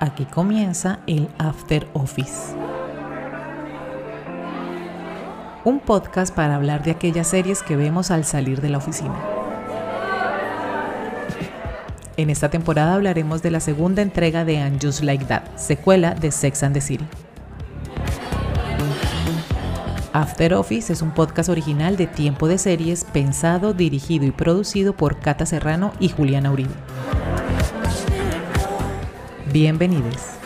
Aquí comienza el After Office. Un podcast para hablar de aquellas series que vemos al salir de la oficina. En esta temporada hablaremos de la segunda entrega de And Like That, secuela de Sex and the City. After Office es un podcast original de tiempo de series pensado, dirigido y producido por Cata Serrano y Juliana Uribe. Bienvenidos.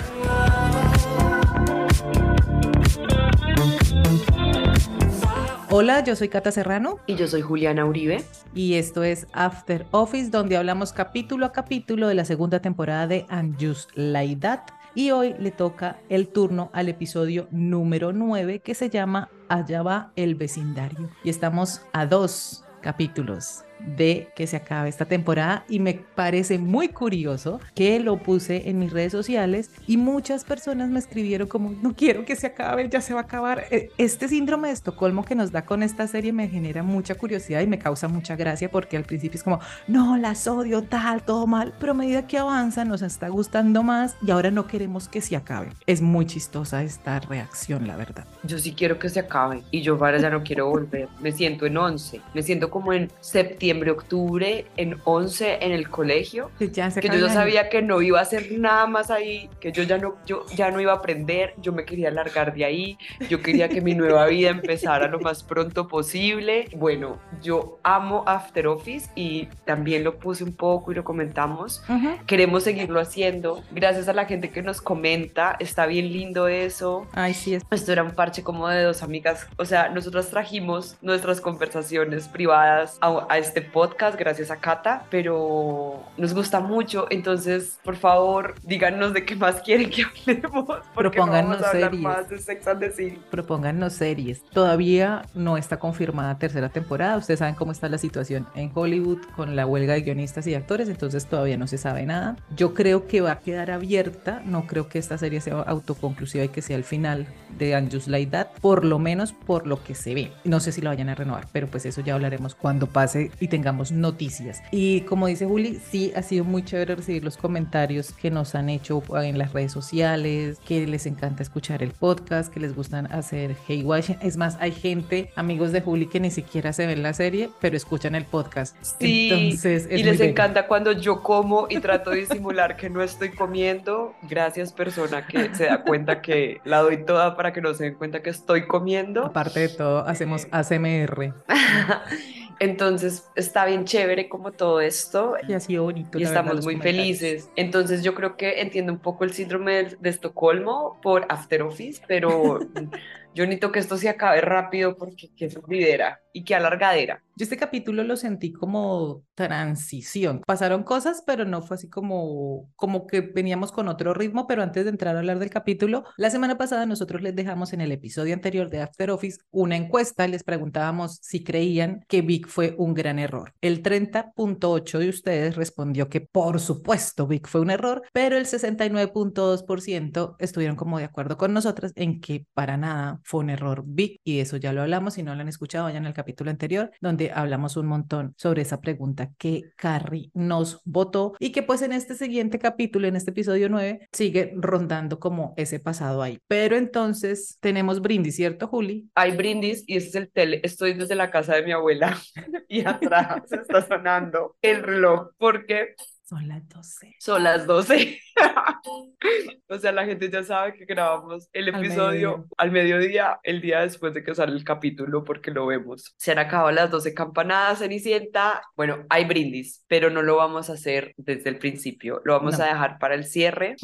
Hola, yo soy Cata Serrano. Y yo soy Juliana Uribe. Y esto es After Office, donde hablamos capítulo a capítulo de la segunda temporada de And Just Like That. Y hoy le toca el turno al episodio número 9 que se llama Allá va el vecindario. Y estamos a dos capítulos de que se acabe esta temporada y me parece muy curioso que lo puse en mis redes sociales y muchas personas me escribieron como no quiero que se acabe, ya se va a acabar. E, este síndrome de Estocolmo que nos da con esta serie me genera mucha curiosidad y me causa mucha gracia porque al principio es como no, las odio tal, todo mal, pero a medida que avanza nos está gustando más y ahora no queremos que se acabe. Es muy chistosa esta reacción, la verdad. Yo sí quiero que se acabe y yo ahora ya no quiero volver. Me siento en 11, me siento como en septiembre octubre, en 11 en el colegio, que yo ya sabía que no iba a hacer nada más ahí, que yo ya no, yo ya no iba a aprender, yo me quería largar de ahí, yo quería que mi nueva vida empezara lo más pronto posible. Bueno, yo amo After Office y también lo puse un poco y lo comentamos. Queremos seguirlo haciendo, gracias a la gente que nos comenta, está bien lindo eso. Ay, sí. Esto era un parche como de dos amigas, o sea, nosotras trajimos nuestras conversaciones privadas a, a este podcast gracias a Cata, pero nos gusta mucho, entonces por favor díganos de qué más quieren que hablemos. Propónganos series. Más de Sex and the Propónganos series. Todavía no está confirmada tercera temporada, ustedes saben cómo está la situación en Hollywood con la huelga de guionistas y actores, entonces todavía no se sabe nada. Yo creo que va a quedar abierta, no creo que esta serie sea autoconclusiva y que sea el final de And Just Like That, por lo menos por lo que se ve. No sé si lo vayan a renovar, pero pues eso ya hablaremos cuando pase y tengamos noticias. Y como dice Juli, sí ha sido muy chévere recibir los comentarios que nos han hecho en las redes sociales, que les encanta escuchar el podcast, que les gustan hacer hey watching. Es más, hay gente, amigos de Juli, que ni siquiera se ven la serie, pero escuchan el podcast. Sí, Entonces, y les encanta cuando yo como y trato de disimular que no estoy comiendo. Gracias, persona que se da cuenta que la doy toda para que no se den cuenta que estoy comiendo. Aparte de todo, hacemos ASMR. Entonces está bien chévere como todo esto. Y ha sido bonito. Y estamos muy felices. Entonces yo creo que entiendo un poco el síndrome de, de Estocolmo por After Office, pero yo necesito que esto se acabe rápido porque qué lidera y qué alargadera. Yo este capítulo lo sentí como transición. Pasaron cosas, pero no fue así como, como que veníamos con otro ritmo. Pero antes de entrar a hablar del capítulo, la semana pasada nosotros les dejamos en el episodio anterior de After Office una encuesta. Les preguntábamos si creían que Vic fue un gran error. El 30.8 de ustedes respondió que por supuesto Vic fue un error, pero el 69.2% estuvieron como de acuerdo con nosotras en que para nada fue un error Vic. Y eso ya lo hablamos. Si no lo han escuchado, vayan al capítulo anterior, donde hablamos un montón sobre esa pregunta que Carrie nos votó y que pues en este siguiente capítulo, en este episodio 9, sigue rondando como ese pasado ahí. Pero entonces tenemos brindis, ¿cierto, Juli? Hay brindis y ese es el tele. Estoy desde la casa de mi abuela y atrás está sonando el reloj porque son las 12. Son las 12. o sea, la gente ya sabe que grabamos el episodio al mediodía. el día después de que sale el capítulo, porque lo vemos. Se han acabado las 12 campanadas, Cenicienta. Bueno, hay brindis, pero no lo vamos a hacer desde el principio. Lo vamos a dejar para el cierre,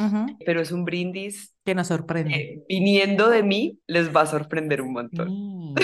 pero es un brindis que nos sorprende. viniendo de mí, les va a sorprender un montón.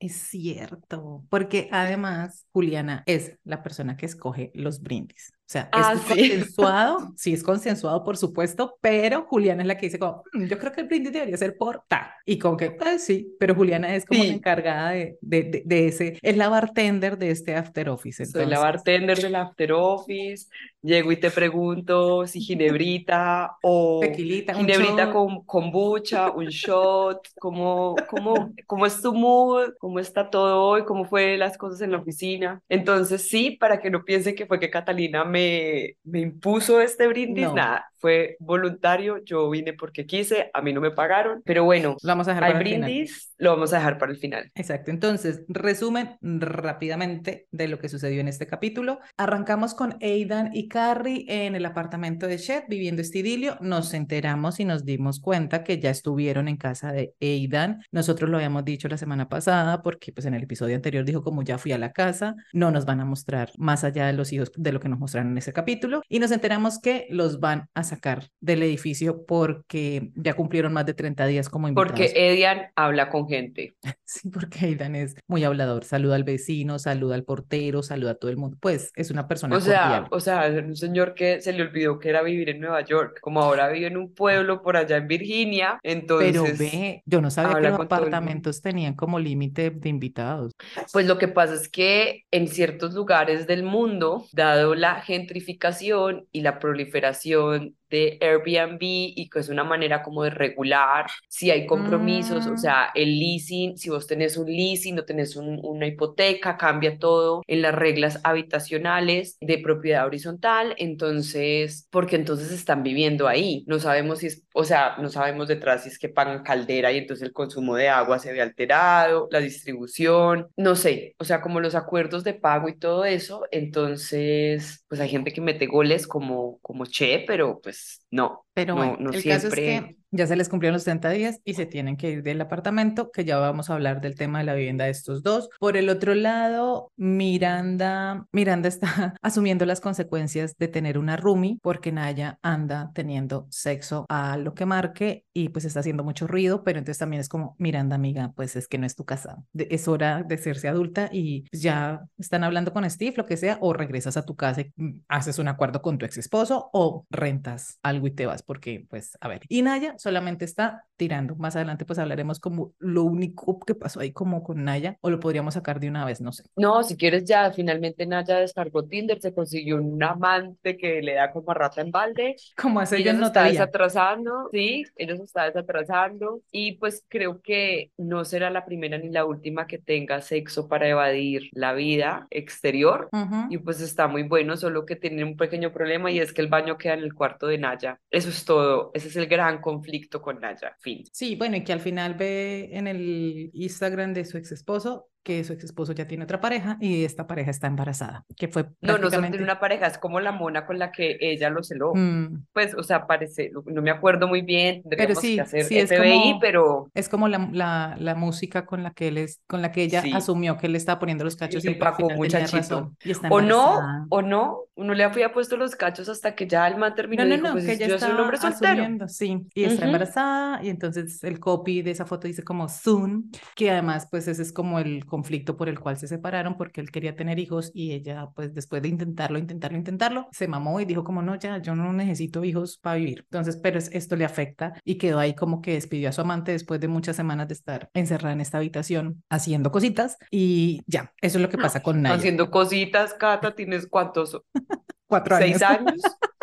es cierto, porque además Juliana es la persona que escoge los brindis. O sea, es ah, consensuado, sí es consensuado, por supuesto, pero Juliana es la que dice como, mm, yo creo que el brindis debería ser por ta. Y con que, pues sí, pero Juliana es como la encargada de, de, de, ese, es la bartender de este After Office. Soy la bartender del After Office, llego y te pregunto si ginebrita o Tequilita, ginebrita con kombucha, un shot, cómo, cómo, cómo es tu mood, cómo está todo hoy, cómo fue las cosas en la oficina. Entonces sí, para que no piense que fue que Catalina me me, impuso este brindis, nada, fue voluntario, yo vine porque quise, a mí no me pagaron, pero bueno, lo vamos a dejar para brindis, el final. lo vamos a dejar para el final. Exacto, entonces, resumen rápidamente de lo que sucedió en este capítulo. Arrancamos con Aidan y Carrie en el apartamento de Chet viviendo este idilio, nos enteramos y nos dimos cuenta que ya estuvieron en casa de Aidan. Nosotros lo habíamos dicho la semana pasada porque pues en el episodio anterior dijo como ya fui a la casa, no nos van a mostrar más allá de los hijos de lo que nos mostraron en ese capítulo y nos enteramos que los van a sacar del edificio porque ya cumplieron más de 30 días como invitados. Porque Aidan habla con gente. Sí, porque Aidan es muy hablador, saluda al vecino, saluda al portero, saluda a todo el mundo. Pues es una persona O sea, o sea, un señor que se le olvidó que era vivir en Nueva York, como ahora vive en un pueblo por allá en Virginia, entonces... Pero ve, yo no sabía que los apartamentos tenían como límite de invitados. Pues lo que pasa es que en ciertos lugares del mundo, dado la gentrificación y la proliferación de Airbnb y que es una manera como de regular si hay compromisos, o mm. sea, el leasing, si vos tenés un leasing, no tenés una hipoteca, cambia todo en las reglas habitacionales de propiedad horizontal, entonces, porque entonces están viviendo ahí, no sabemos si es, o sea, no sabemos detrás si es que pagan caldera y entonces el consumo de agua se ve alterado, la distribución, no sé, o sea, como los acuerdos de pago y todo eso, entonces, pues hay gente que mete goles como, como Che, pero pues no. Pero bueno, el caso es que ya se les cumplieron los 30 días y se tienen que ir del apartamento, que ya vamos a hablar del tema de la vivienda de estos dos. Por el otro lado, Miranda, Miranda está asumiendo las consecuencias de tener una roomie porque Naya anda teniendo sexo a lo que marque y pues está haciendo mucho ruido, pero entonces también es como, Miranda, amiga, pues es que no es tu casa, es hora de hacerse adulta y pues, ya están hablando con Steve, lo que sea, o regresas a tu casa y mm, haces un acuerdo con tu ex esposo o rentas algo y te vas porque pues a ver. Y Naya solamente está tirando. Más adelante pues hablaremos como lo único que pasó ahí como con Naya o lo podríamos sacar de una vez, no sé. No, si quieres ya, finalmente Naya descargó Tinder, se consiguió un amante que le da como a rata en balde. Como hace yo no está desatrasando, sí, ellos está desatrasando y pues creo que no será la primera ni la última que tenga sexo para evadir la vida exterior y pues está muy bueno, solo que tiene un pequeño problema y es que el baño queda en el cuarto de Naya. Eso es todo, ese es el gran conflicto con Naya, fin. Sí, bueno, y que al final ve en el Instagram de su ex esposo que su ex esposo ya tiene otra pareja y esta pareja está embarazada, que fue No, no tiene una pareja, es como la mona con la que ella lo celó. Mm. Pues, o sea, parece, no me acuerdo muy bien, pero sí, que hacer sí, es como, pero... Es como la, la, la, música con la que él es, con la que ella asumió que él estaba poniendo los cachos y, y pagó muchachito. o no, o no, uno le había puesto los cachos hasta que ya el man terminó no, no, y dijo, no, pues que ella está un hombre soltero. sí, y está embarazada y entonces el copy de esa foto dice como soon, que además pues ese es como el conflicto por el cual se separaron porque él quería tener hijos y ella pues después de intentarlo, intentarlo, intentarlo, se mamó y dijo como no, ya, yo no necesito hijos para vivir. Entonces, pero esto le afecta y quedó ahí como que despidió a su amante después de muchas semanas de estar encerrada en esta habitación haciendo cositas y ya, eso es lo que pasa con Naya. Haciendo cositas, Cata, ¿tienes cuántos? Cuatro años. ¿Seis años?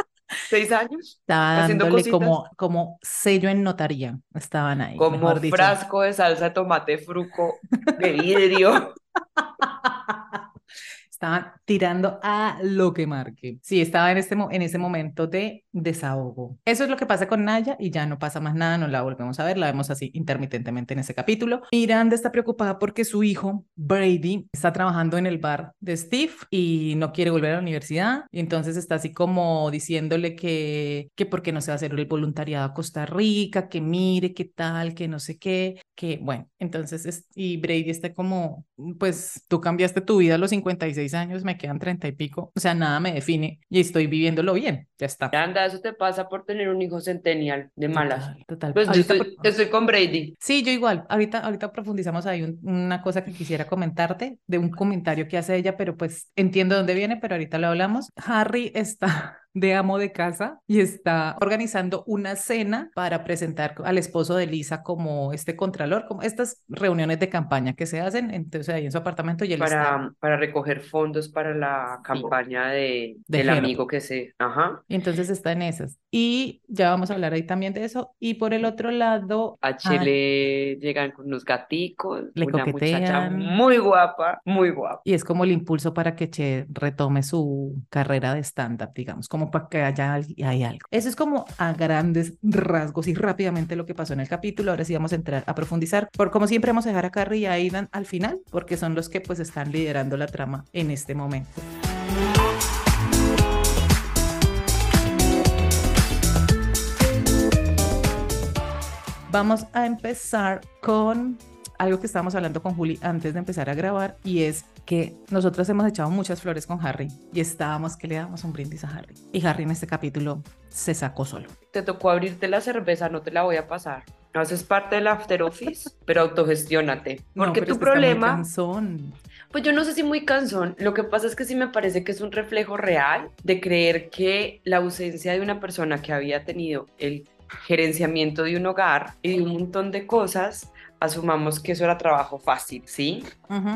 seis años. Estaba dándole como, como sello en notaría. Estaban ahí. Como frasco de salsa de tomate fruco de vidrio. Estaban tirando a lo que marque. Sí, estaba en, este, en ese momento de desahogo. Eso es lo que pasa con Naya y ya no pasa más nada, no la volvemos a ver, la vemos así intermitentemente en ese capítulo. Miranda está preocupada porque su hijo, Brady, está trabajando en el bar de Steve y no quiere volver a la universidad. Y entonces está así como diciéndole que, que por qué no se va a hacer el voluntariado a Costa Rica, que mire qué tal, que no sé qué, que bueno, entonces, es, y Brady está como, pues tú cambiaste tu vida a los 56 años, me quedan treinta y pico, o sea, nada me define y estoy viviéndolo bien, ya está. Anda, eso te pasa por tener un hijo centennial de malas. Total. Pues yo estoy, con Brady. Sí, yo igual, ahorita, ahorita profundizamos ahí una cosa que quisiera comentarte de un comentario que hace ella, pero pues entiendo dónde viene, pero ahorita lo hablamos. Harry está de amo de casa y está organizando una cena para presentar al esposo de Lisa como este contralor, como estas reuniones de campaña que se hacen, entonces ahí en su apartamento y él para, para recoger fondos para la campaña de, del amigo que se, ajá. Entonces está en esas. Y ya vamos a hablar ahí también de eso. Y por el otro lado... A Chile llegan con unos gaticos, le una muchacha muy guapa, muy guapa. Y es como el impulso para que Che retome su carrera de stand-up, digamos, como para que haya hay algo. Eso es como a grandes rasgos y rápidamente lo que pasó en el capítulo. Ahora sí vamos a entrar a profundizar. Por como siempre vamos a dejar a Carrie y a Aidan al final, porque son los que pues están liderando la trama en este momento. Vamos a empezar con algo que estábamos hablando con Juli antes de empezar a grabar y es que nosotros hemos echado muchas flores con Harry y estábamos que le damos un brindis a Harry. Y Harry en este capítulo se sacó solo. Te tocó abrirte la cerveza, no te la voy a pasar. Haces parte del after office, pero autogestiónate. Porque tu problema... Pues yo no sé si muy cansón. Lo que pasa es que sí me parece que es un reflejo real de creer que la ausencia de una persona que había tenido el gerenciamiento de un hogar y de un montón de cosas, asumamos que eso era trabajo fácil, ¿sí?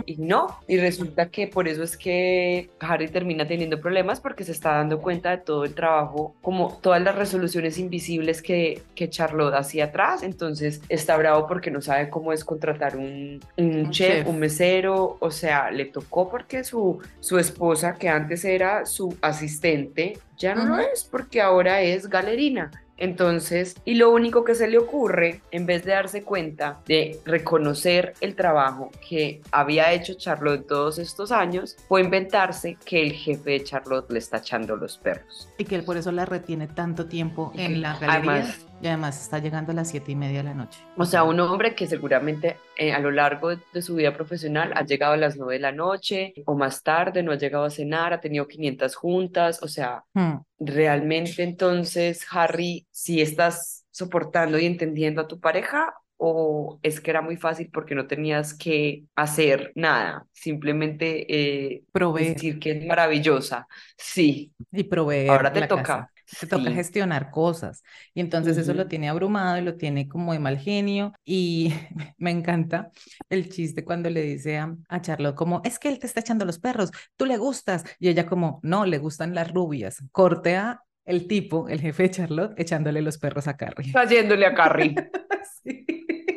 Y no, y resulta que por eso es que Harry termina teniendo problemas porque se está dando cuenta de todo el trabajo, como todas las resoluciones invisibles que, que Charlotte hacía atrás, entonces está bravo porque no sabe cómo es contratar un, un, chef, un mesero, o sea, le tocó porque su, su esposa, que antes era su asistente, ya no lo es porque ahora es galerina. Entonces, y lo único que se le ocurre, en vez de darse cuenta de reconocer el trabajo que había hecho Charlotte todos estos años, fue inventarse que el jefe de Charlotte le está echando los perros. Y que él por eso la retiene tanto tiempo en la galería. Y además está llegando a las siete y media de la noche. O sea, un hombre que seguramente eh, a lo largo de, su vida profesional ha llegado a las nueve de la noche o más tarde, no ha llegado a cenar, ha tenido 500 juntas, o sea, hmm. realmente entonces, Harry, si estás soportando y entendiendo a tu pareja o es que era muy fácil porque no tenías que hacer nada, simplemente eh, decir que es maravillosa. Sí. Y proveer. Ahora te toca. Te toca gestionar cosas. Y entonces eso lo tiene abrumado y lo tiene como de mal genio. Y me encanta el chiste cuando le dice a, a Charlotte como, es que él te está echando los perros, tú le gustas. Y ella como, no, le gustan las rubias. Cortea el tipo, el jefe de Charlotte, echándole los perros a Carrie. Cayéndole a Carrie. sí,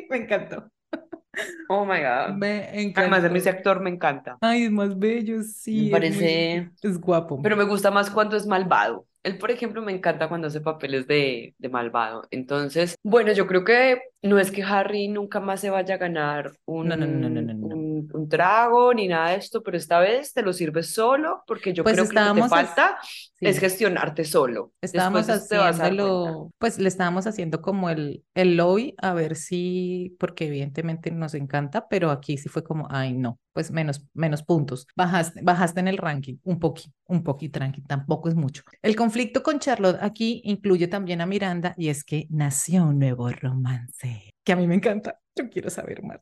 me encantó. Oh my God. Me encanta. Además de ese actor me encanta. Ay, es más bello, sí. Me parece. Es, guapo. Pero me gusta más cuando es malvado. Él, por ejemplo, me encanta cuando hace papeles de, de malvado. Entonces, bueno, yo creo que no es que Harry nunca más se vaya a ganar un, un, trago ni nada de esto, pero esta vez te lo sirves solo porque yo pues creo que lo que te falta es gestionarte solo. Estábamos haciéndolo, pues le estábamos haciendo como el, el lobby a ver si, porque evidentemente nos encanta, pero aquí sí fue como, ay no, pues menos, menos puntos. Bajaste, bajaste en el ranking un poquito, un poquito ranking, tampoco es mucho. El conflicto con Charlotte aquí incluye también a Miranda y es que nació un nuevo romance que a mí me encanta. Yo quiero saber más.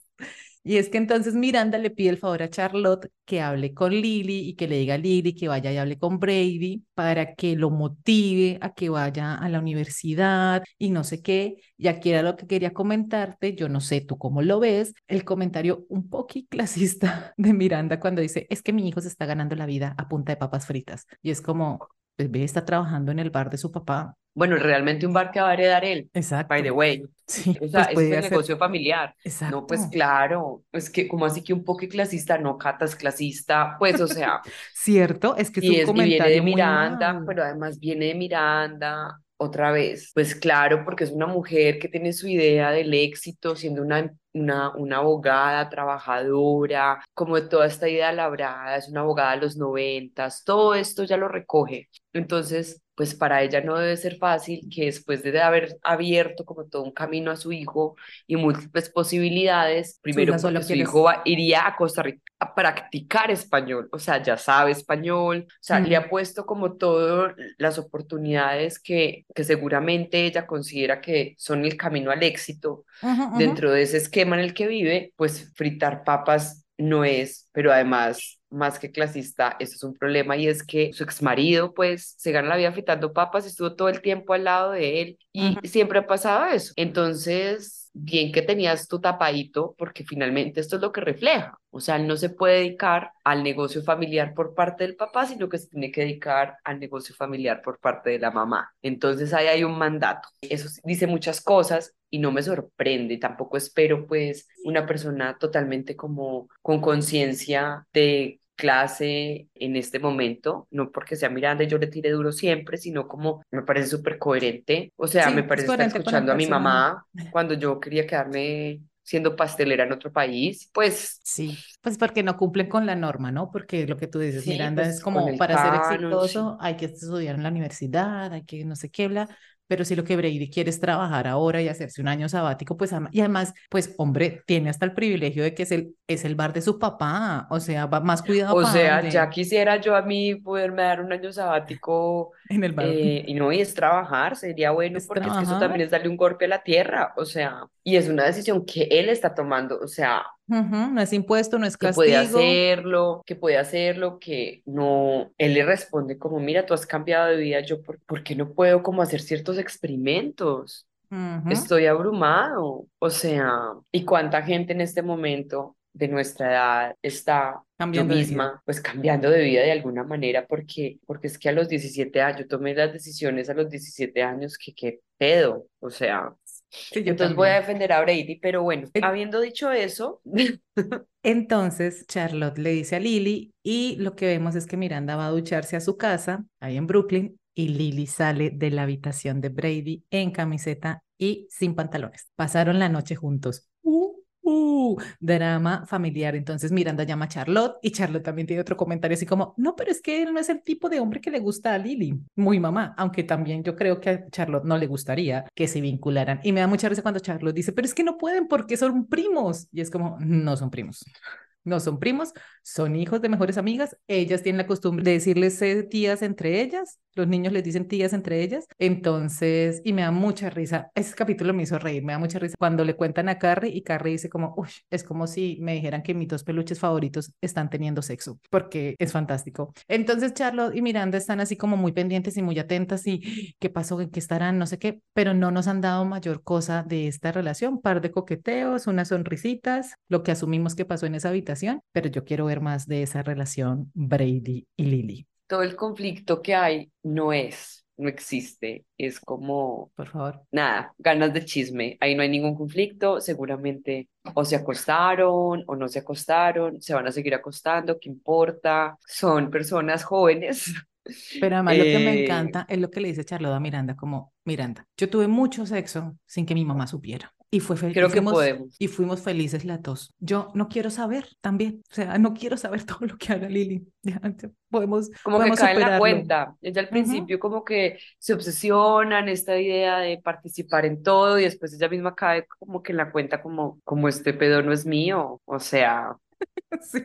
Y es que entonces Miranda le pide el favor a Charlotte que hable con Lily y que le diga a Lily que vaya y hable con Brady para que lo motive a que vaya a la universidad y no sé qué. Y aquí era lo que quería comentarte, yo no sé tú cómo lo ves, el comentario un poquito clasista de Miranda cuando dice, es que mi hijo se está ganando la vida a punta de papas fritas. Y es como, pues ve, está trabajando en el bar de su papá, bueno, realmente un bar que va a heredar él. Exacto. By the way. Sí, o sea, es un negocio familiar. Exacto. No, pues claro, es que como así que un poco clasista, no catas clasista, pues o sea. Cierto, es que es, un y viene de Miranda, pero además viene de Miranda otra vez. Pues claro, porque es una mujer que tiene su idea del éxito siendo una una, una abogada trabajadora, como toda esta idea labrada, es una abogada de los noventas, todo esto ya lo recoge. Entonces, pues para ella no debe ser fácil que después de haber abierto como todo un camino a su hijo y múltiples posibilidades, primero porque su hijo iría a Costa Rica a practicar español, o sea, ya sabe español, o sea, le ha puesto como todas las oportunidades que, que seguramente ella considera que son el camino al éxito dentro de ese esquema en el que vive, pues fritar papas no es, pero además más que clasista, eso es un problema y es que su ex marido pues se gana la vida fritando papas, estuvo todo el tiempo al lado de él y siempre ha pasado eso. Entonces, bien que tenías tu tapadito porque finalmente esto es lo que refleja. O sea, no se puede dedicar al negocio familiar por parte del papá, sino que se tiene que dedicar al negocio familiar por parte de la mamá. Entonces ahí hay un mandato. Eso dice muchas cosas y no me sorprende. Tampoco espero pues una persona totalmente como con conciencia de clase en este momento, no porque sea Miranda y yo le tire duro siempre, sino como me parece súper coherente. O sea, me parece estar escuchando a mi mamá cuando yo quería quedarme siendo pastelera en otro país, pues... Sí, pues porque no cumplen con la norma, ¿no? Porque lo que tú dices, Miranda pues, es como para ser exitoso hay que estudiar en la universidad, hay que no sé qué, bla, pero si lo que Brady quiere es trabajar ahora y hacerse un año sabático, pues y además, pues hombre, tiene hasta el privilegio de que es el, es el bar de su papá, o sea, va más cuidado. O sea, ya quisiera yo a mí poderme dar un año sabático en el bar. Eh, y no, y es trabajar, sería bueno, porque es que eso también es darle un golpe a la tierra, o sea, y es una decisión que él está tomando, o sea, no es impuesto, no es castigo. Que puede hacerlo, que puede hacerlo, que no, él le responde como, mira, tú has cambiado de vida, yo, ¿por, ¿por qué no puedo como hacer ciertos experimentos? Estoy abrumado, o sea, ¿y cuánta gente en este momento de nuestra edad está cambiando misma, pues cambiando de vida de alguna manera, porque, porque es que a los 17 años, yo tomé las decisiones a los 17 años que qué pedo, o sea, entonces voy a defender a Brady, pero bueno, habiendo dicho eso. Entonces Charlotte le dice a Lily y lo que vemos es que Miranda va a ducharse a su casa, ahí en Brooklyn, y Lily sale de la habitación de Brady en camiseta y sin pantalones. Pasaron la noche juntos. Uh, uh, drama familiar. Entonces Miranda llama a Charlotte y Charlotte también tiene otro comentario así como, no, pero es que él no es el tipo de hombre que le gusta a Lily. Muy mamá, aunque también yo creo que a Charlotte no le gustaría que se vincularan. Y me da mucha risa cuando Charlotte dice, pero es que no pueden porque son primos. Y es como, no son primos no son primos, son hijos de mejores amigas. Ellas tienen la costumbre de decirles tías entre ellas. Los niños les dicen tías entre ellas. Entonces, y me da mucha risa. Ese capítulo me hizo reír, me da mucha risa cuando le cuentan a Carrie y Carrie dice como, uy, es como si me dijeran que mis dos peluches favoritos están teniendo sexo, porque es fantástico. Entonces, Charlotte y Miranda están así como muy pendientes y muy atentas y qué pasó, en qué estarán, no sé qué, pero no nos han dado mayor cosa de esta relación. Par de coqueteos, unas sonrisitas, lo que asumimos que pasó en esa habitación pero yo quiero ver más de esa relación Brady y Lily. Todo el conflicto que hay no es, no existe, es como, por favor, nada, ganas de chisme, ahí no hay ningún conflicto, seguramente o se acostaron o no se acostaron, se van a seguir acostando, ¿qué importa? Son personas jóvenes. Pero además lo que me eh, encanta es lo que le dice Charlotte a Miranda, como, Miranda, yo tuve mucho sexo sin que mi mamá supiera. Y fue feliz. Creo que podemos. Y fuimos felices las dos. Yo no quiero saber también. O sea, no quiero saber todo lo que haga Lili. podemos. Como que cae en la cuenta. Ella al principio, como que se obsesiona en esta idea de participar en todo y después ella misma cae como que en la cuenta, como, como este pedo no es mío. O sea. sí.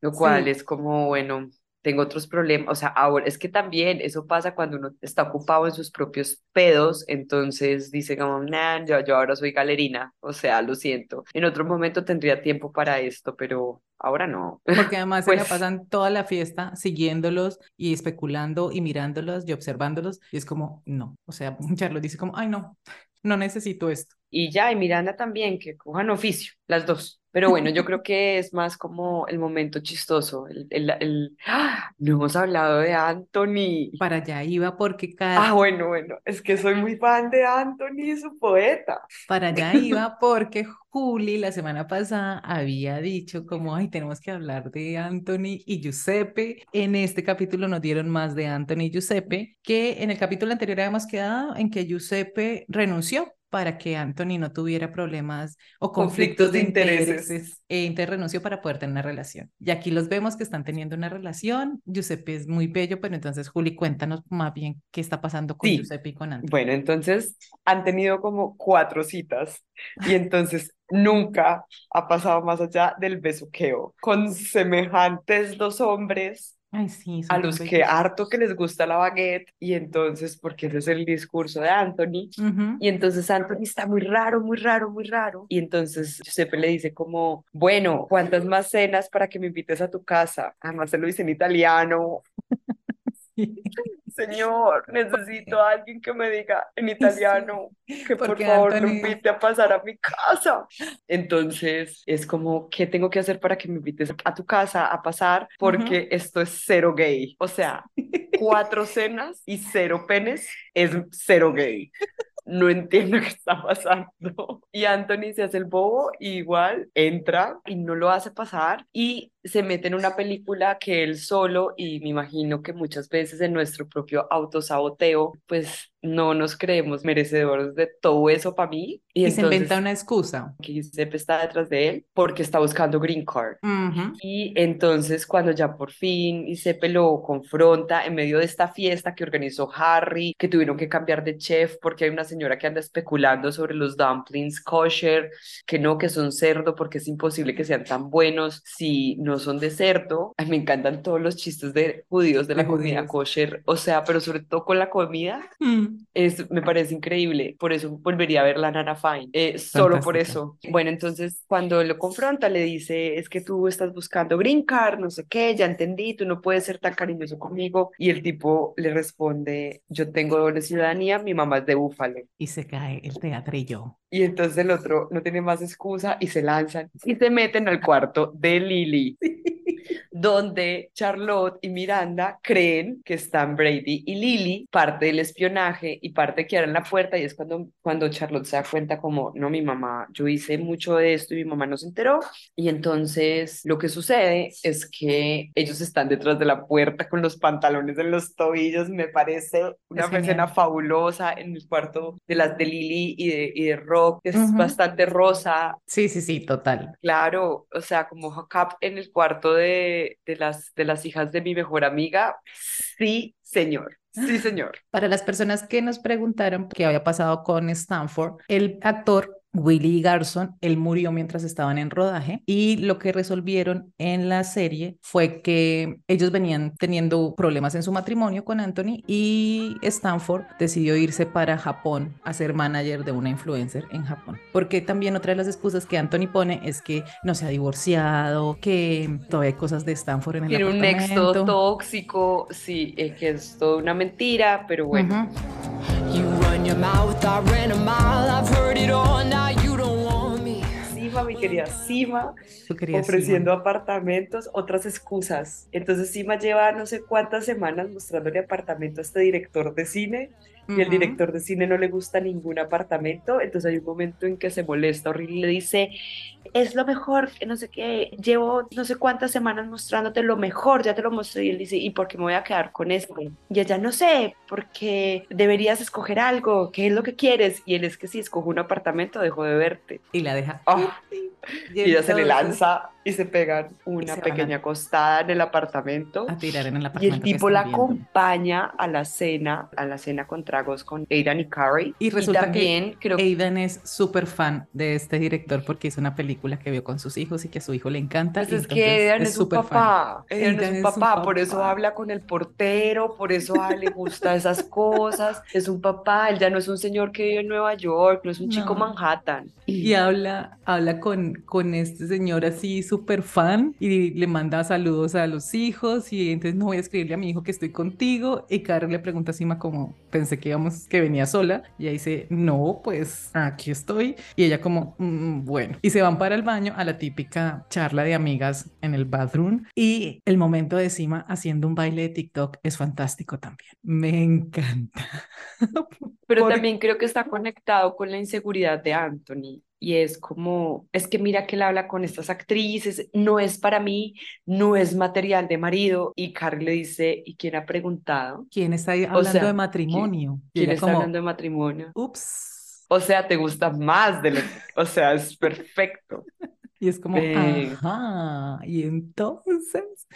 Lo cual es como, bueno, tengo otros problemas, o sea, ahora es que también eso pasa cuando uno está ocupado en sus propios pedos, entonces dice como, nah, yo, yo ahora soy galerina, o sea, lo siento. En otro momento tendría tiempo para esto, pero ahora no. Porque además se la pues pasan toda la fiesta siguiéndolos y especulando y mirándolos y observándolos y es como, no, o sea, Charlo dice como, ay, no, no necesito esto. Y ya, y Miranda también, que cojan oficio, las dos. Pero bueno, yo creo que es más como el momento chistoso. El, el, el... ¡Ah! No hemos hablado de Anthony. Para allá iba porque cada... Ah, bueno, bueno, es que soy muy fan de Anthony, su poeta. Para allá iba porque Juli la semana pasada había dicho como, ay, tenemos que hablar de Anthony y Giuseppe. En este capítulo nos dieron más de Anthony y Giuseppe, que en el capítulo anterior habíamos quedado en que Giuseppe renunció para que Anthony no tuviera problemas o conflictos, de, intereses. E Inter renunció para poder tener una relación. Y aquí los vemos que están teniendo una relación. Giuseppe es muy bello, pero entonces, Juli, cuéntanos más bien qué está pasando con Giuseppe y con Anthony. Bueno, entonces han tenido como cuatro citas y entonces nunca ha pasado más allá del besuqueo con semejantes dos hombres a los que harto que les gusta la baguette y entonces, porque ese es el discurso de Anthony, y entonces Anthony está muy raro, muy raro, muy raro, y entonces Giuseppe le dice como, bueno, ¿cuántas más cenas para que me invites a tu casa? Además se lo dice en italiano. Señor, necesito a alguien que me diga en italiano que por favor me invite a pasar a mi casa. Entonces es como, ¿qué tengo que hacer para que me invites a tu casa a pasar? Porque esto es cero gay. O sea, cuatro cenas y cero penes es cero gay no entiendo qué está pasando. Y Anthony se hace el bobo y igual entra y no lo hace pasar. Y se mete en una película que él solo, y me imagino que muchas veces en nuestro propio autosaboteo, pues no nos creemos merecedores de todo eso para mí. Y, se inventa una excusa. Que Giuseppe está detrás de él porque está buscando green card. Y entonces cuando ya por fin Giuseppe lo confronta en medio de esta fiesta que organizó Harry, que tuvieron que cambiar de chef porque hay una señora que anda especulando sobre los dumplings kosher, que no, que son cerdo porque es imposible que sean tan buenos si no son de cerdo. Ay, me encantan todos los chistes de judíos de la comida kosher, o sea, pero sobre todo con la comida. Mm. Es, me parece increíble, por eso volvería a ver la Nana Fine, eh, solo por eso. Bueno, entonces cuando lo confronta le dice, es que tú estás buscando green card, no sé qué, ya entendí, tú no puedes ser tan cariñoso conmigo. Y el tipo le responde, yo tengo doble ciudadanía, mi mamá es de Búfalo. Y se cae el teatrillo. Y entonces el otro no tiene más excusa y se lanzan y se meten al cuarto de Lily. crazy. donde Charlotte y Miranda creen que están Brady y Lily, parte del espionaje y parte que abren la puerta y es cuando, cuando Charlotte se da cuenta como, no, mi mamá, yo hice mucho de esto y mi mamá no se enteró. Y entonces lo que sucede es que ellos están detrás de la puerta con los pantalones en los tobillos, me parece una escena fabulosa en el cuarto de las de Lily y de, y de Rock, es bastante rosa. Sí, sí, sí, total. Claro, o sea, como en el cuarto de de, las, de las hijas de mi mejor amiga, sí, señor. Sí, señor. Para las personas que nos preguntaron qué había pasado con Stanford, el actor Willie Garson, él murió mientras estaban en rodaje y lo que resolvieron en la serie fue que ellos venían teniendo problemas en su matrimonio con Anthony y Stanford decidió irse para Japón a ser manager de una influencer en Japón. Porque también otra de las excusas que Anthony pone es que no se ha divorciado, que todavía hay cosas de Stanford en el Tiene un nexo tóxico, sí, es que es toda una mentira, pero bueno. Mi querida Sima, ofreciendo apartamentos, otras excusas. Entonces Sima lleva no sé cuántas semanas mostrándole apartamento a este director de cine y el director de cine no le gusta ningún apartamento, entonces hay un momento en que se molesta horrible y le dice, es lo mejor, no sé qué, llevo no sé cuántas semanas mostrándote lo mejor, ya te lo mostré y él dice, ¿y por qué me voy a quedar con esto? Y ella, no sé, porque deberías escoger algo, ¿qué es lo que quieres? Y él es que si escojo un apartamento, dejo de verte. Y la deja. Ah. Y, ella se le lanza y se pegan una pequeña costada en el apartamento. A tirar en el apartamento. Y el tipo la acompaña a la cena, a la cena con tragos con Aidan y Carrie. Y resulta también, que creo... Aidan es súper fan de este director porque hizo una película que vio con sus hijos y que a su hijo le encanta. Pues es que Aidan es, su papá. Aidan, es, su papá, por eso habla con el portero, por eso le gusta esas cosas. Es un papá, él ya no es un señor que vive en Nueva York, no es un chico Manhattan. Y, habla, habla con, con este señor así súper fan y le manda saludos a los hijos y entonces no voy a escribirle a mi hijo que estoy contigo y Carol le pregunta a Sima como pensé que íbamos que venía sola y ella dice no pues aquí estoy. Y ella como mm, bueno. Y se van para el baño a la típica charla de amigas en el bathroom y el momento de Sima haciendo un baile de TikTok es fantástico también. Me encanta. Pero también creo que está conectado con la inseguridad de Anthony y es como, es que mira que él habla con estas actrices, no es para mí, no es material de marido. Y Carl le dice, ¿y quién ha preguntado? ¿Quién está hablando de matrimonio? ¿Quién, está hablando de matrimonio? Ups. O sea, te gusta más de lo o sea, es perfecto. y es como, ajá, y entonces,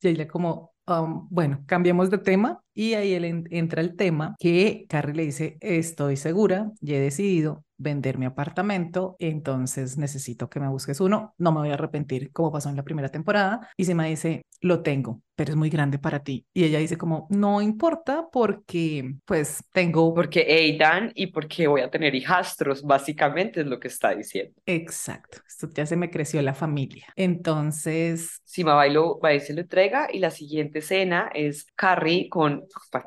y ella como, um, bueno, cambiemos de tema y ahí él entra el tema que Carrie le dice, estoy segura y he decidido vender mi apartamento, entonces necesito que me busques uno, no me voy a arrepentir como pasó en la primera temporada. Y se me dice, lo tengo, pero es muy grande para ti. Y ella dice como, no importa porque pues tengo... Porque Aidan y porque voy a tener hijastros, básicamente es lo que está diciendo. Exacto, esto ya se me creció la familia. Entonces... Sima Bailo va y se lo entrega y la siguiente escena es Carrie con,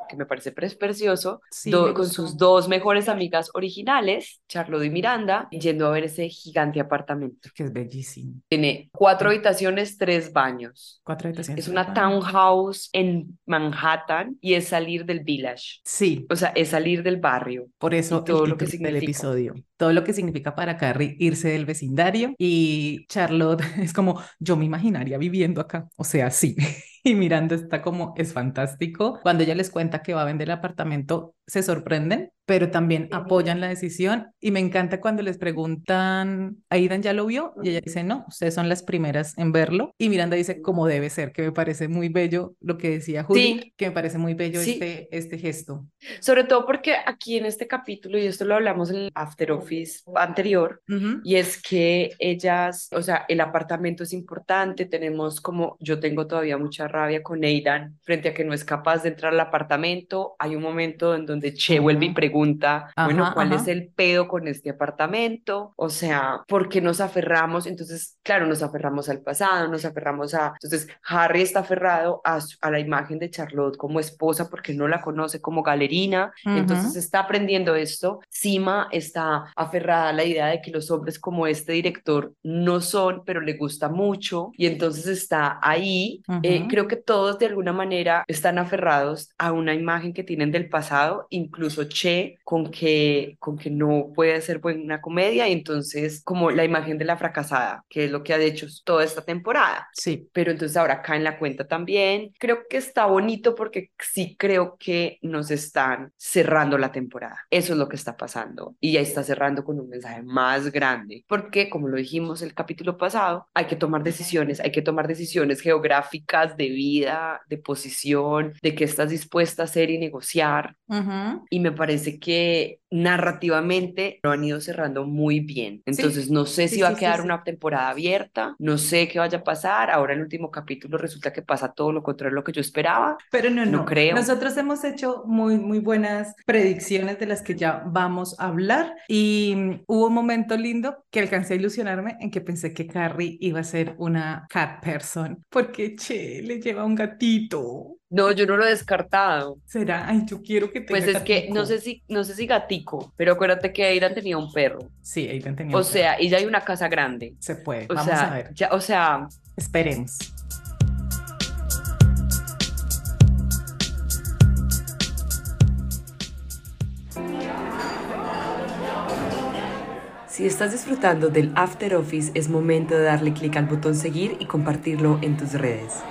que me parece precioso, con sus dos mejores amigas originales, Charlotte y Miranda yendo a ver ese gigante apartamento. Que es bellísimo. Tiene cuatro habitaciones, tres baños. Cuatro habitaciones. Es una townhouse en Manhattan y es salir del village. Sí. O sea, es salir del barrio. Por eso todo lo que significa el episodio. Todo lo que significa para Carrie irse del vecindario y Charlotte es como yo me imaginaría viviendo acá. O sea, sí. y Miranda está como, es fantástico. Cuando ella les cuenta que va a vender el apartamento, se sorprenden, pero también apoyan la decisión. Y me encanta cuando les preguntan, ¿Aidan ya lo vio? Y ella dice, no, ustedes son las primeras en verlo. Y Miranda dice, como debe ser, que me parece muy bello lo que decía Juli, que me parece muy bello este, este gesto. Sobre todo porque aquí en este capítulo, y esto lo hablamos en el After Office anterior, y es que ellas, o sea, el apartamento es importante, tenemos como, yo tengo todavía mucha rabia con Aidan frente a que no es capaz de entrar al apartamento. Hay un momento en donde Che vuelve y pregunta, bueno, ¿cuál es el pedo con este apartamento? O sea, ¿por qué nos aferramos? Entonces, claro, nos aferramos al pasado, nos aferramos a... Entonces, Harry está aferrado a, a la imagen de Charlotte como esposa porque no la conoce como galerina, entonces está aprendiendo esto. Sima está aferrada a la idea de que los hombres como este director no son, pero le gusta mucho y entonces está ahí. Eh, creo que todos de alguna manera están aferrados a una imagen que tienen del pasado, incluso Che con que, con que no puede ser buena comedia y entonces como la imagen de la fracasada, que es lo que ha hecho toda esta temporada. Sí. Pero entonces ahora cae en la cuenta también. Creo que está bonito porque sí creo que nos están cerrando la temporada. Eso es lo que está pasando y ya está cerrando con un mensaje más grande, porque como lo dijimos el capítulo pasado, hay que tomar decisiones, hay que tomar decisiones geográficas de vida, de posición, de qué estás dispuesta a hacer y negociar. Y me parece que narrativamente lo han ido cerrando muy bien. Entonces no sé si va a quedar una temporada abierta, no sé qué vaya a pasar. Ahora en el último capítulo resulta que pasa todo lo contrario de lo que yo esperaba. Pero no, no, creo. Nosotros hemos hecho muy, muy buenas predicciones de las que ya vamos a hablar y mm, hubo un momento lindo que alcancé a ilusionarme en que pensé que Carrie iba a ser una cat person porque Che le lleva un gatito. No, yo no lo he descartado. ¿Será? Ay, yo quiero que tenga Pues es que no sé si no sé si gatico, pero acuérdate que Aidan tenía un perro. Sí, Aidan tenía o un perro. O sea, y ya hay una casa grande. Se puede. O Vamos sea, a ver. Ya, o sea, esperemos. Si estás disfrutando del After Office, es momento de darle clic al botón seguir y compartirlo en tus redes.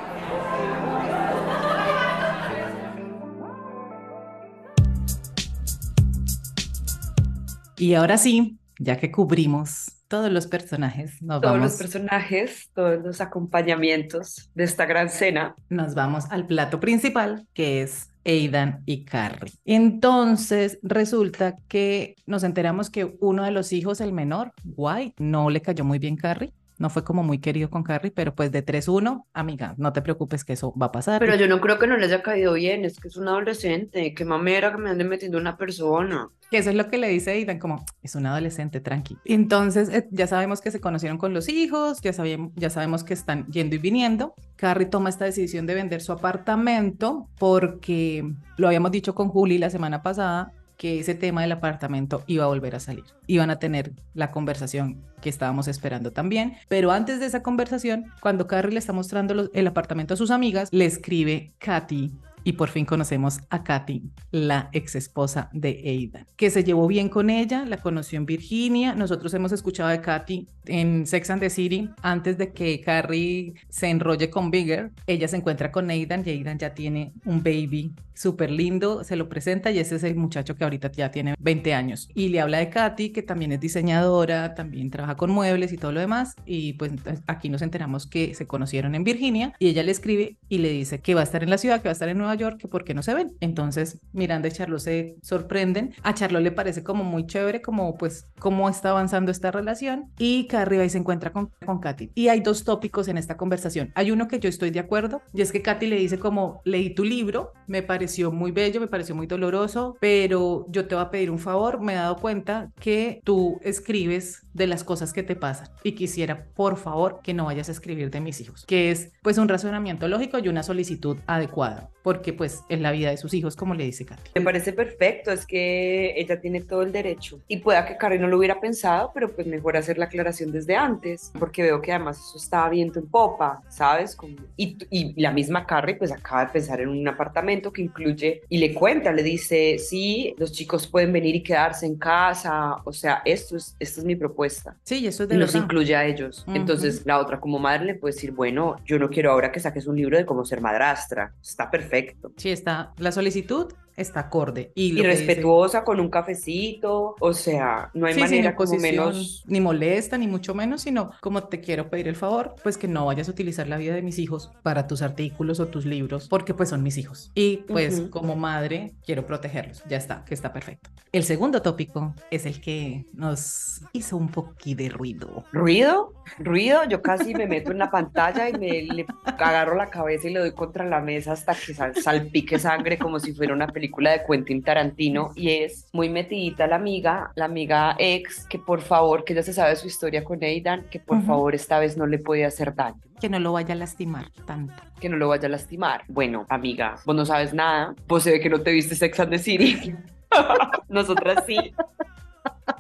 Y ahora sí, ya que cubrimos todos los personajes, nos todos vamos. los personajes, todos los acompañamientos de esta gran cena. Nos vamos al plato principal, que es Aidan y Carrie. Entonces resulta que nos enteramos que uno de los hijos, el menor, White, no le cayó muy bien Carrie no fue como muy querido con Carrie, pero pues de 3-1, amiga, no te preocupes que eso va a pasar. Pero yo no creo que no le haya caído bien, es que es un adolescente, qué mamera que me ande metiendo una persona. Que eso es lo que le dice Aidan, como, es un adolescente, tranqui. Entonces, eh, ya sabemos que se conocieron con los hijos, ya, sabemos, ya sabemos que están yendo y viniendo. Carrie toma esta decisión de vender su apartamento porque, lo habíamos dicho con Julie la semana pasada, que ese tema del apartamento iba a volver a salir. Iban a tener la conversación que estábamos esperando también. Pero antes de esa conversación, cuando Carrie le está mostrando el apartamento a sus amigas, le escribe Katy y por fin conocemos a Katy, la ex esposa de Aidan, que se llevó bien con ella, la conoció en Virginia. Nosotros hemos escuchado de Katy en Sex and the City antes de que Carrie se enrolle con Bigger. Ella se encuentra con Aidan y Aidan ya tiene un baby súper lindo, se lo presenta y ese es el muchacho que ahorita ya tiene 20 años. Y le habla de Katy, que también es diseñadora, también trabaja con muebles y todo lo demás. Y pues aquí nos enteramos que se conocieron en Virginia y ella le escribe y le dice que va a estar en la ciudad, que va a estar en Nueva York, que por qué no se ven. Entonces Miranda y Charlo se sorprenden. A Charlo le parece como muy chévere, como pues cómo está avanzando esta relación. Y Carrie va y se encuentra con, con Katy. Y hay dos tópicos en esta conversación. Hay uno que yo estoy de acuerdo y es que Katy le dice como leí tu libro, me pareció muy bello, me pareció muy doloroso, pero yo te voy a pedir un favor, me he dado cuenta que tú escribes de las cosas que te pasan y quisiera por favor que no vayas a escribir de mis hijos, que es pues un razonamiento lógico y una solicitud adecuada, porque pues es la vida de sus hijos, como le dice Katy. Me parece perfecto, es que ella tiene todo el derecho. Y pueda que Carrie no lo hubiera pensado, pero pues mejor hacer la aclaración desde antes, porque veo que además eso estaba viento en popa, ¿sabes? Como, y, y la misma Carrie pues acaba de pensar en un apartamento que incluye, y le cuenta, le dice, sí, los chicos pueden venir y quedarse en casa, o sea, esto es, esto es mi propuesta. Sí, eso es de y Los incluye a ellos. Entonces la otra como madre le puede decir, bueno, yo no quiero ahora que saques un libro de cómo ser madrastra, está perfecto. Sí, está. La solicitud está acorde. Y, respetuosa con un cafecito, o sea, no hay manera como menos... Ni molesta, ni mucho menos, sino como te quiero pedir el favor, pues que no vayas a utilizar la vida de mis hijos para tus artículos o tus libros, porque pues son mis hijos. Y pues como madre quiero protegerlos. Ya está, que está perfecto. El segundo tópico es el que nos hizo un poquito de ruido. ¿Ruido? ¿Ruido? Yo casi me meto en la pantalla y me le agarro la cabeza y le doy contra la mesa hasta que salpique sangre como si fuera una película película de Quentin Tarantino y es muy metidita la amiga, la amiga ex, que por favor, que ya se sabe su historia con Aidan, que por favor esta vez no le puede hacer daño. Que no lo vaya a lastimar tanto. Que no lo vaya a lastimar. Bueno, amiga, vos no sabes nada, vos se ve que no te viste Sex and the City. Nosotras sí.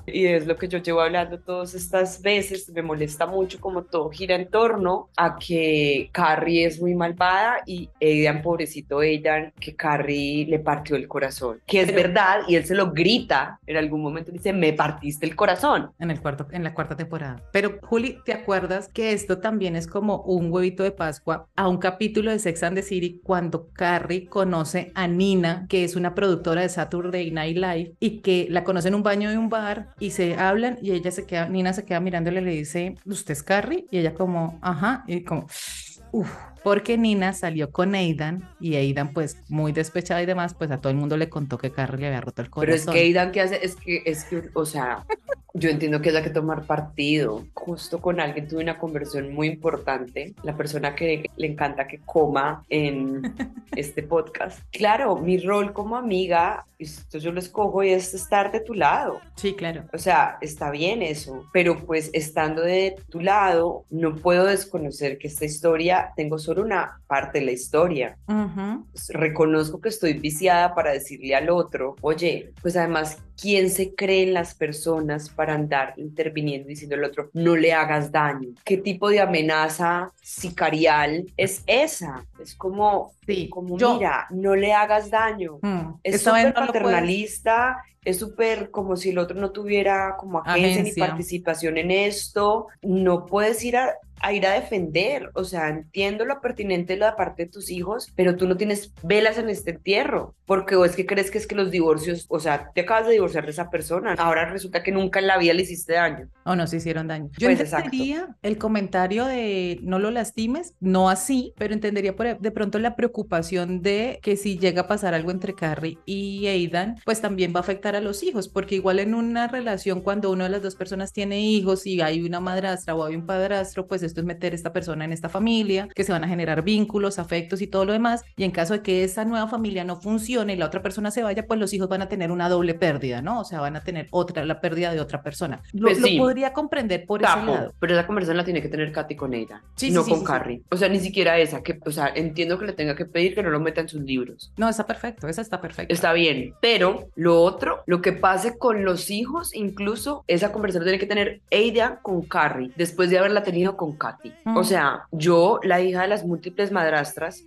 Y es lo que yo llevo hablando todas estas veces, me molesta mucho como todo gira en torno a que Carrie es muy malvada y Aidan, pobrecito Aidan, que Carrie le partió el corazón, que es verdad y él se lo grita en algún momento, dice, me partiste el corazón. En, el cuarto, en la cuarta temporada. Pero Juli, ¿te acuerdas que esto también es como un huevito de Pascua a un capítulo de Sex and the City cuando Carrie conoce a Nina, que es una productora de Saturday Night Live y que la conoce en un baño de un bar y se hablan y ella se queda, Nina se queda mirándole y le dice, ¿usted es Carrie? Y ella como, ajá, y como, uff, porque Nina salió con Aidan y Aidan pues muy despechada y demás, pues a todo el mundo le contó que Carrie le había roto el corazón. Pero es que Aidan ¿qué hace, es que, es que, o sea, yo entiendo que haya que tomar partido. Justo con alguien tuve una conversión muy importante, la persona que le encanta que coma en este podcast. Claro, mi rol como amiga, esto yo lo escojo y es estar de tu lado. Sí, claro. O sea, está bien eso, pero pues estando de tu lado, no puedo desconocer que esta historia, tengo solo una parte de la historia. Pues, reconozco que estoy viciada para decirle al otro, oye, pues además, ¿quién se cree en las personas para andar interviniendo diciendo al otro, no le hagas daño? ¿Qué tipo de amenaza sicarial es esa? Es como, sí, como mira, no le hagas daño. Mm, es súper paternalista es súper como si el otro no tuviera como agencia, ni participación en esto. No puedes ir a, a ir a defender. O sea, entiendo lo pertinente de la parte de tus hijos, pero tú no tienes velas en este entierro. Porque o es que crees que es que los divorcios, o sea, te acabas de divorciar de esa persona. Ahora resulta que nunca en la vida le hiciste daño. O no se hicieron daño. Yo pues entendería el comentario de no lo lastimes, no así, pero entendería por, de pronto la preocupación de que si llega a pasar algo entre Carrie y Aidan, pues también va a afectar a los hijos, porque igual en una relación cuando una de las dos personas tiene hijos y hay una madrastra o hay un padrastro, pues esto es meter a esta persona en esta familia, que se van a generar vínculos, afectos y todo lo demás. Y en caso de que esa nueva familia no funcione y la otra persona se vaya, pues los hijos van a tener una doble pérdida, ¿no? O sea, van a tener otra, la pérdida de otra persona. Lo, pues podría comprender por ese lado. Pero esa conversación la tiene que tener Katy con ella, no con Carrie. O sea, ni siquiera esa, que, o sea, entiendo que le tenga que pedir que no lo meta en sus libros. No, está perfecto, esa está perfecta. Está bien, pero lo otro, lo que pase con los hijos, incluso esa conversación tiene que tener ella con Carrie, después de haberla tenido con Katy. O mm. sea, yo, la hija de las múltiples madrastras,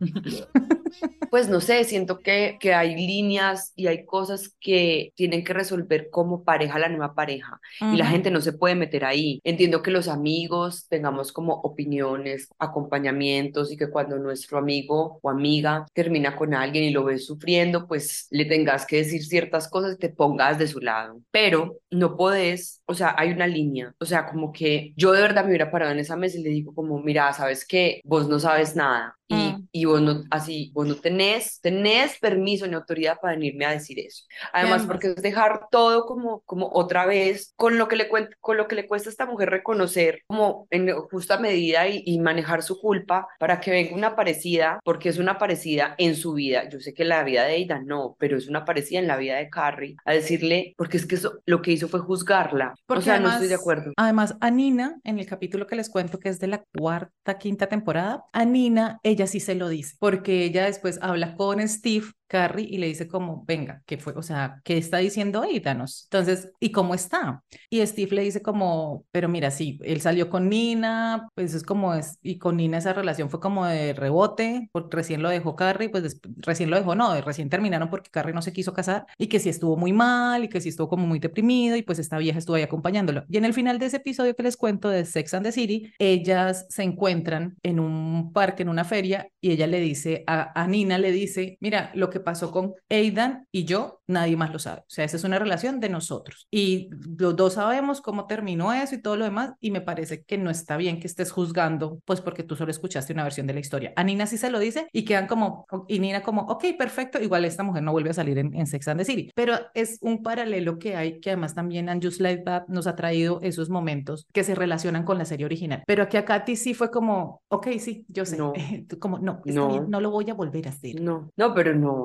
pues no sé, siento que, que hay líneas y hay cosas que tienen que resolver como pareja la nueva pareja y la gente no se puede meter ahí. Entiendo que los amigos tengamos como opiniones, acompañamientos y que cuando nuestro amigo o amiga termina con alguien y lo ves sufriendo, pues le tengas que decir ciertas cosas y te pongas de su lado. Pero no podés, o sea, hay una línea, o sea, como que yo de verdad me hubiera parado en esa mesa y le digo como, mira, sabes que vos no sabes nada y. y vos no, así, vos no tenés, tenés permiso ni autoridad para venirme a decir eso. Además, porque es dejar todo como, como otra vez, con lo, que le con lo que le cuesta a esta mujer reconocer como en justa medida y, y manejar su culpa para que venga una parecida, porque es una parecida en su vida. Yo sé que la vida de Aida no, pero es una parecida en la vida de Carrie, a decirle, porque es que eso, lo que hizo fue juzgarla. Porque o sea, no estoy de acuerdo. Además, a Nina, en el capítulo que les cuento que es de la cuarta, quinta temporada, a Nina, ella sí se lo dice, porque ella después habla con Steve Carrie y le dice como, venga, ¿qué fue? O sea, ¿qué está diciendo ahí, Danos? Entonces, ¿y cómo está? Y Steve le dice como, pero mira, sí, él salió con Nina, pues es como es, y con Nina esa relación fue como de rebote, porque recién lo dejó Carrie, pues recién lo dejó, no, recién terminaron porque Carrie no se quiso casar y que sí estuvo muy mal y que sí estuvo como muy deprimido y pues esta vieja estuvo ahí acompañándolo. Y en el final de ese episodio que les cuento de Sex and the City, ellas se encuentran en un parque, en una feria, y ella le dice, a, a Nina le dice, mira, lo que pasó con Aidan y yo, nadie más lo sabe. O sea, esa es una relación de nosotros. Y los dos sabemos cómo terminó eso y todo lo demás, y me parece que no está bien que estés juzgando, pues porque tú solo escuchaste una versión de la historia. A Nina sí se lo dice y quedan como, y Nina como, ok, perfecto, igual esta mujer no vuelve a salir en, Sex and the City. Pero es un paralelo que hay, que además también And Just Like That nos ha traído esos momentos que se relacionan con la serie original. Pero aquí a Katy sí fue como, ok, sí, yo sé, no. como, no, no. no lo voy a volver a hacer. No, no, pero no,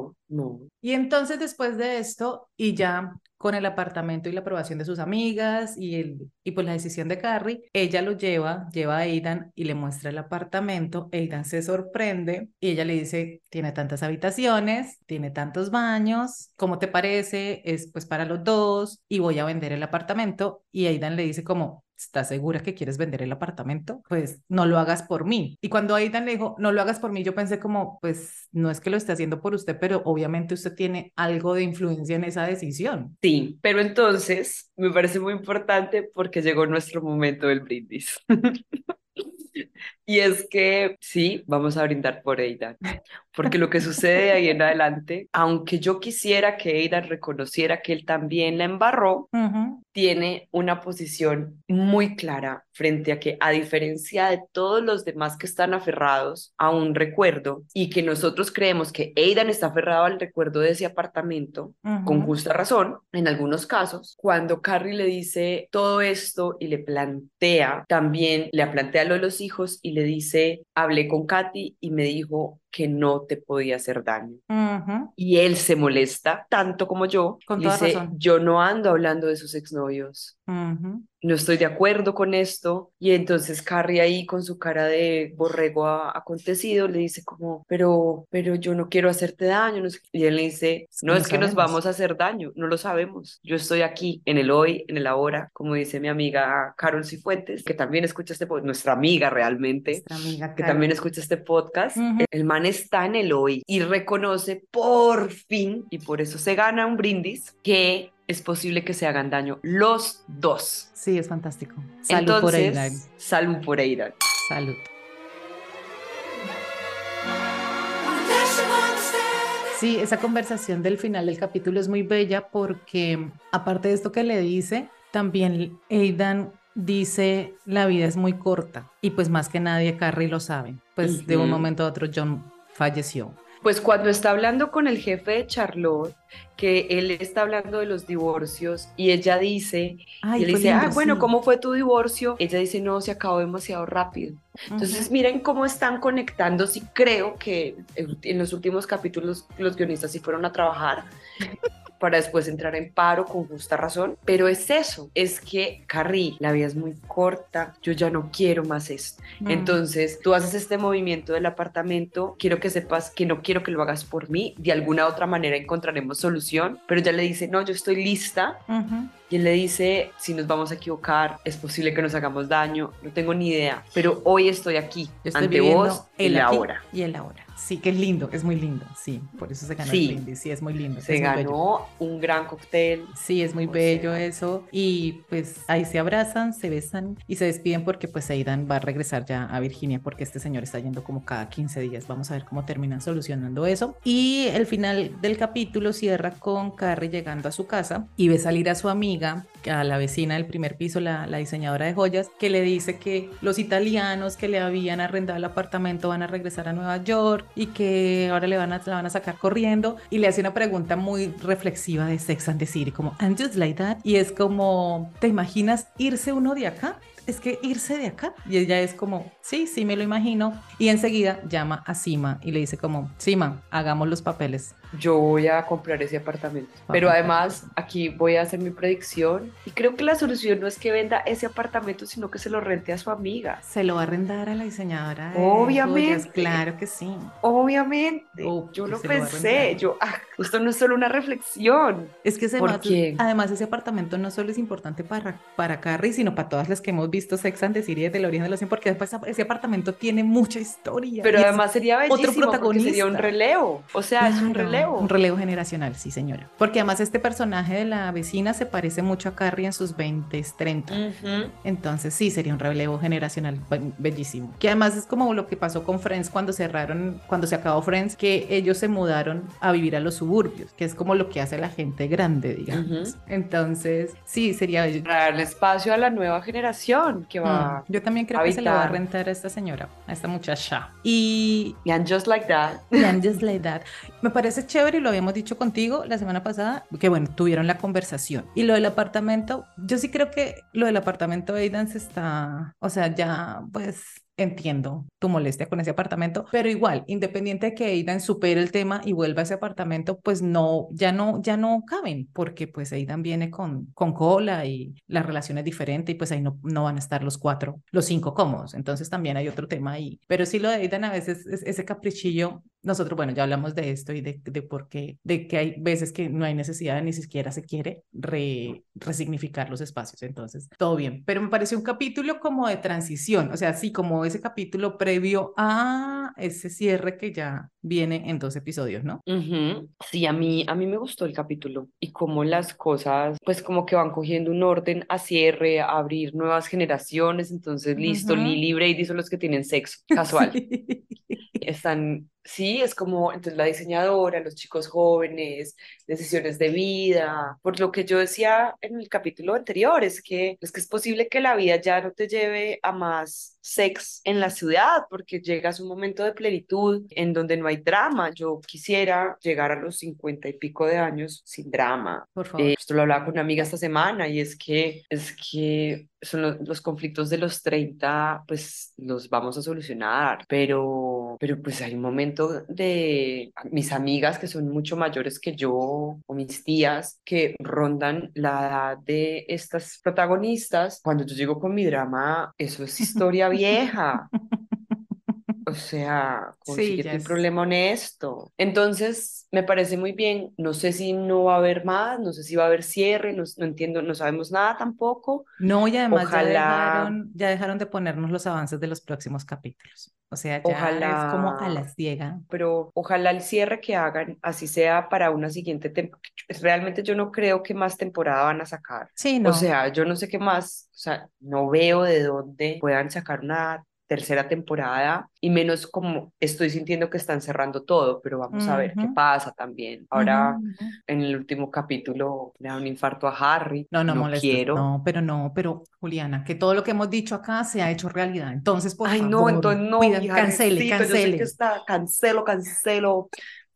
Y entonces después de esto, y ya con el apartamento y la aprobación de sus amigas y, el, y pues la decisión de Carrie, ella lo lleva, lleva a Aidan y le muestra el apartamento. Aidan se sorprende y ella le dice, tiene tantas habitaciones, tiene tantos baños, ¿cómo te parece? Es pues para los dos y voy a vender el apartamento. Y Aidan le dice como, ¿estás segura que quieres vender el apartamento? Pues no lo hagas por mí. Y cuando Aidan le dijo, no lo hagas por mí, yo pensé como, pues no es que lo esté haciendo por usted, pero obviamente usted tiene algo de influencia en esa decisión. Sí, pero entonces me parece muy importante porque llegó nuestro momento del brindis. Y es que sí, vamos a brindar por Aidan, porque lo que sucede ahí en adelante, aunque yo quisiera que Aidan reconociera que él también la embarró, tiene una posición muy clara frente a que, a diferencia de todos los demás que están aferrados a un recuerdo y que nosotros creemos que Aidan está aferrado al recuerdo de ese apartamento, con justa razón, en algunos casos, cuando Carrie le dice todo esto y le plantea, también le plantea lo de los hijos y le dice, hablé con Katy y me dijo que no te podía hacer daño. Y él se molesta tanto como yo. Con dice, yo no ando hablando de sus exnovios no estoy de acuerdo con esto. Y entonces Carrie ahí con su cara de borrego acontecido le dice como, pero, pero yo no quiero hacerte daño. Y él le dice, no, es que nos vamos a hacer daño, no lo sabemos. Yo estoy aquí en el hoy, en el ahora, como dice mi amiga Carol Cifuentes, que también escucha este podcast, nuestra amiga realmente, que también escucha este podcast. El man está en el hoy y reconoce por fin, y por eso se gana un brindis, que es posible que se hagan daño los dos. Sí, es fantástico. Salud por Aidan. Salud por Aidan. Salud. Sí, esa conversación del final del capítulo es muy bella porque aparte de esto que le dice, también Aidan dice la vida es muy corta y pues más que nadie Carrie lo sabe. Pues de un momento a otro John falleció. Pues cuando está hablando con el jefe de Charlotte, que él está hablando de los divorcios y ella dice, y él dice, ah, bueno, ¿cómo fue tu divorcio? Ella dice, no, se acabó demasiado rápido. Entonces, miren cómo están conectando. Sí, creo que en los últimos capítulos los guionistas sí fueron a trabajar para después entrar en paro con justa razón. Pero es eso, es que Carrie, la vida es muy corta, yo ya no quiero más esto. Mm. Entonces, tú haces este movimiento del apartamento, quiero que sepas que no quiero que lo hagas por mí, de alguna otra manera encontraremos solución, pero ya le dice, no, yo estoy lista. Y él le dice, si nos vamos a equivocar, es posible que nos hagamos daño, no tengo ni idea, pero hoy estoy aquí, ante vos, en la hora. Y en la hora. Sí, que es lindo, es muy lindo, sí, por eso se ganó el brindis, sí, es muy lindo. Se ganó un gran cóctel. Sí, es muy bello eso, y pues ahí se abrazan, se besan y se despiden porque pues Aidan va a regresar ya a Virginia porque este señor está yendo como cada 15 días, vamos a ver cómo terminan solucionando eso. Y el final del capítulo cierra con Carrie llegando a su casa y ve salir a su a la vecina del primer piso, la, la diseñadora de joyas, que le dice que los italianos que le habían arrendado el apartamento van a regresar a Nueva York y que ahora le van a, la van a sacar corriendo y le hace una pregunta muy reflexiva de Sex and the City, como, and just like that, y es como, ¿te imaginas irse uno de acá? Es que irse de acá. Y ella es como, sí, sí, me lo imagino. Y enseguida llama a Sima y le dice como, Sima, hagamos los papeles. Yo voy a comprar ese apartamento. Pero además, aquí voy a hacer mi predicción. Y creo que la solución no es que venda ese apartamento, sino que se lo rente a su amiga. Se lo va a arrendar a la diseñadora. Obviamente. claro que sí. Obviamente. yo lo pensé. Yo, ah, esto no es solo una reflexión. Es que además, además ese apartamento no solo es importante para, para Carrie, sino para todas las que hemos visto Sex and the City desde el origen de los 100, porque después ese apartamento tiene mucha historia. Pero además sería bellísimo otro protagonista. sería un relevo. O sea, es un relevo. Un relevo generacional, sí, señora. Porque además este personaje de la vecina se parece mucho a Carrie en sus 20, 30. Entonces sí, sería un relevo generacional bellísimo. Que además es como lo que pasó con Friends cuando cerraron, cuando se acabó Friends, que ellos se mudaron a vivir a los suburbios, que es como lo que hace la gente grande, digamos. Entonces, sí, sería bello. Darle espacio a la nueva generación que va. Mm, yo también creo que se le va a rentar a esta señora, a esta muchacha. Y. And just like that. And just like that. Me parece chévere y lo habíamos dicho contigo la semana pasada, que bueno, tuvieron la conversación. Y lo del apartamento, yo sí creo que lo del apartamento Aidan se está, o sea, ya pues entiendo tu molestia con ese apartamento, pero igual, independiente de que Aidan supere el tema y vuelva a ese apartamento, pues no, ya no, ya no caben, porque pues Aidan viene con, con cola y la relación es diferente y pues ahí no, no van a estar los cuatro, los cinco cómodos, entonces también hay otro tema ahí, pero sí lo de Aidan a veces es ese caprichillo nosotros, bueno, ya hablamos de esto y de, de por qué, de que hay veces que no hay necesidad, ni siquiera se quiere re, resignificar los espacios. Entonces, todo bien. Pero me pareció un capítulo como de transición, o sea, sí, como ese capítulo previo a ese cierre que ya viene en dos episodios, ¿no? Sí, a mí, a mí me gustó el capítulo y cómo las cosas, pues como que van cogiendo un orden a cierre, a abrir nuevas generaciones. Entonces, listo, Lily y Brady son los que tienen sexo casual. Están Sí, es como entonces la diseñadora, los chicos jóvenes, decisiones de vida. Por lo que yo decía en el capítulo anterior, es que es que es posible que la vida ya no te lleve a más sex en la ciudad, porque llegas a un momento de plenitud en donde no hay drama. Yo quisiera llegar a los cincuenta y pico de años sin drama. Por favor. Eh, esto lo hablaba con una amiga esta semana y es que es que son los, conflictos de los 30, pues los vamos a solucionar, pero, pero pues hay un de mis amigas que son mucho mayores que yo o mis tías que rondan la edad de estas protagonistas. Cuando yo llego con mi drama, eso es historia vieja. O sea, consíguete un problema honesto. Entonces, me parece muy bien. No sé si no va a haber más, no sé si va a haber cierre, no, entiendo, no sabemos nada tampoco. No, y además ya, dejaron, ya dejaron de ponernos los avances de los próximos capítulos. O sea, ya ojalá, es como a la ciega. Pero ojalá el cierre que hagan, así sea para una siguiente temporada. Realmente yo no creo que más temporada van a sacar. Sí, no. O sea, yo no sé qué más, o sea, no veo de dónde puedan sacar una tercera temporada y menos como estoy sintiendo que están cerrando todo, pero vamos a ver qué pasa también. Ahora en el último capítulo le da un infarto a Harry. No, no, no quiero. No, pero no, pero Juliana, que todo lo que hemos dicho acá se ha hecho realidad. Entonces, por Ay, no, entonces no, cancele, cancele. que está, cancelo, cancelo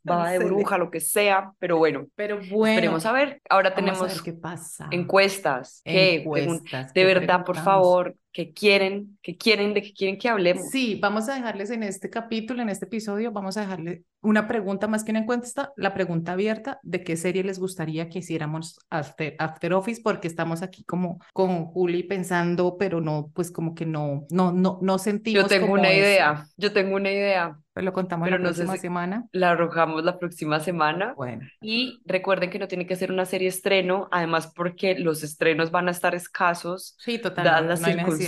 va de bruja, lo que sea, pero bueno. Pero bueno. Esperemos a ver. Ahora tenemos qué pasa. encuestas. Encuestas. de verdad, por favor, que quieren, que quieren, de qué quieren que hablemos. Sí, vamos a dejarles en este capítulo, en este episodio, vamos a dejarle una pregunta más que una encuesta, la pregunta abierta de qué serie les gustaría que hiciéramos After, after Office, porque estamos aquí como con Juli pensando, pero no, pues como que no, no, no, no sentimos. Yo tengo una idea, yo tengo una idea. Pues lo contamos la próxima semana. La arrojamos la próxima semana. Bueno. Y recuerden que no tiene que ser una serie estreno, además porque los estrenos van a estar escasos. Sí, totalmente. Dadas las circunstancias.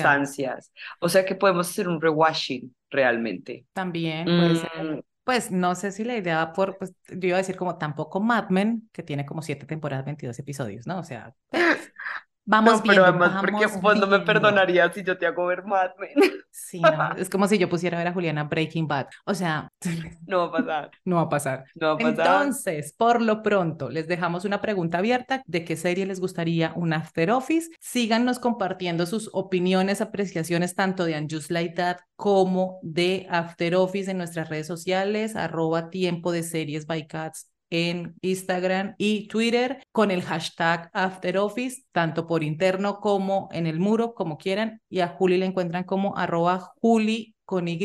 O sea que podemos hacer un rewashing realmente. También puede ser. Mm. Pues no sé si la idea por, pues yo iba a decir como tampoco Mad Men, que tiene como siete temporadas, 22 episodios, ¿no? O sea, pues, Vamos no, pero además, porque vos no me perdonarías si yo te hago ver Mad Men. Sí, no, es como si yo pusiera a ver a Juliana Breaking Bad. O sea, no va a pasar. No va a pasar. No va a pasar. Entonces, por lo pronto, les dejamos una pregunta abierta de qué serie les gustaría un After Office. Síganos compartiendo sus opiniones, apreciaciones tanto de And Just Like That como de After Office en nuestras redes sociales, arroba tiempo de series by Cats en Instagram y Twitter con el hashtag AfterOffice, tanto por interno como en el muro, como quieran. Y a Juli le encuentran como arroba Juli con Y,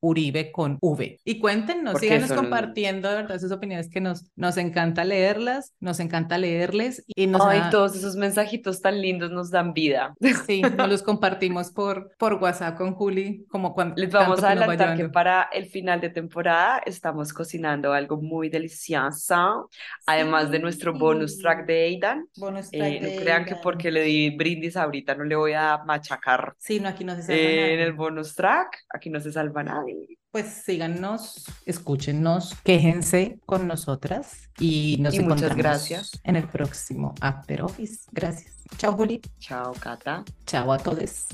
Uribe con V. Y cuéntenos, síganos compartiendo, ¿verdad? Sus opiniones que nos, nos encanta leerlas, nos encanta leerles. Y nos Ay, todos esos mensajitos tan lindos nos dan vida. Sí, nos los compartimos por, por WhatsApp con Juli, como cuando... Les vamos a adelantar que para el final de temporada estamos cocinando algo muy delicioso, además de nuestro bonus track de Aidan. Bonus track eh, no crean que porque le di brindis ahorita no le voy a machacar. Sí, no, aquí no se nadie. En el bonus track, aquí no se salva nadie. Pues síganos, escúchenos, quéjense con nosotras y nos y muchas gracias en el próximo After Office. Gracias. Chao, Juli. Chao, Cata. Chao a todos.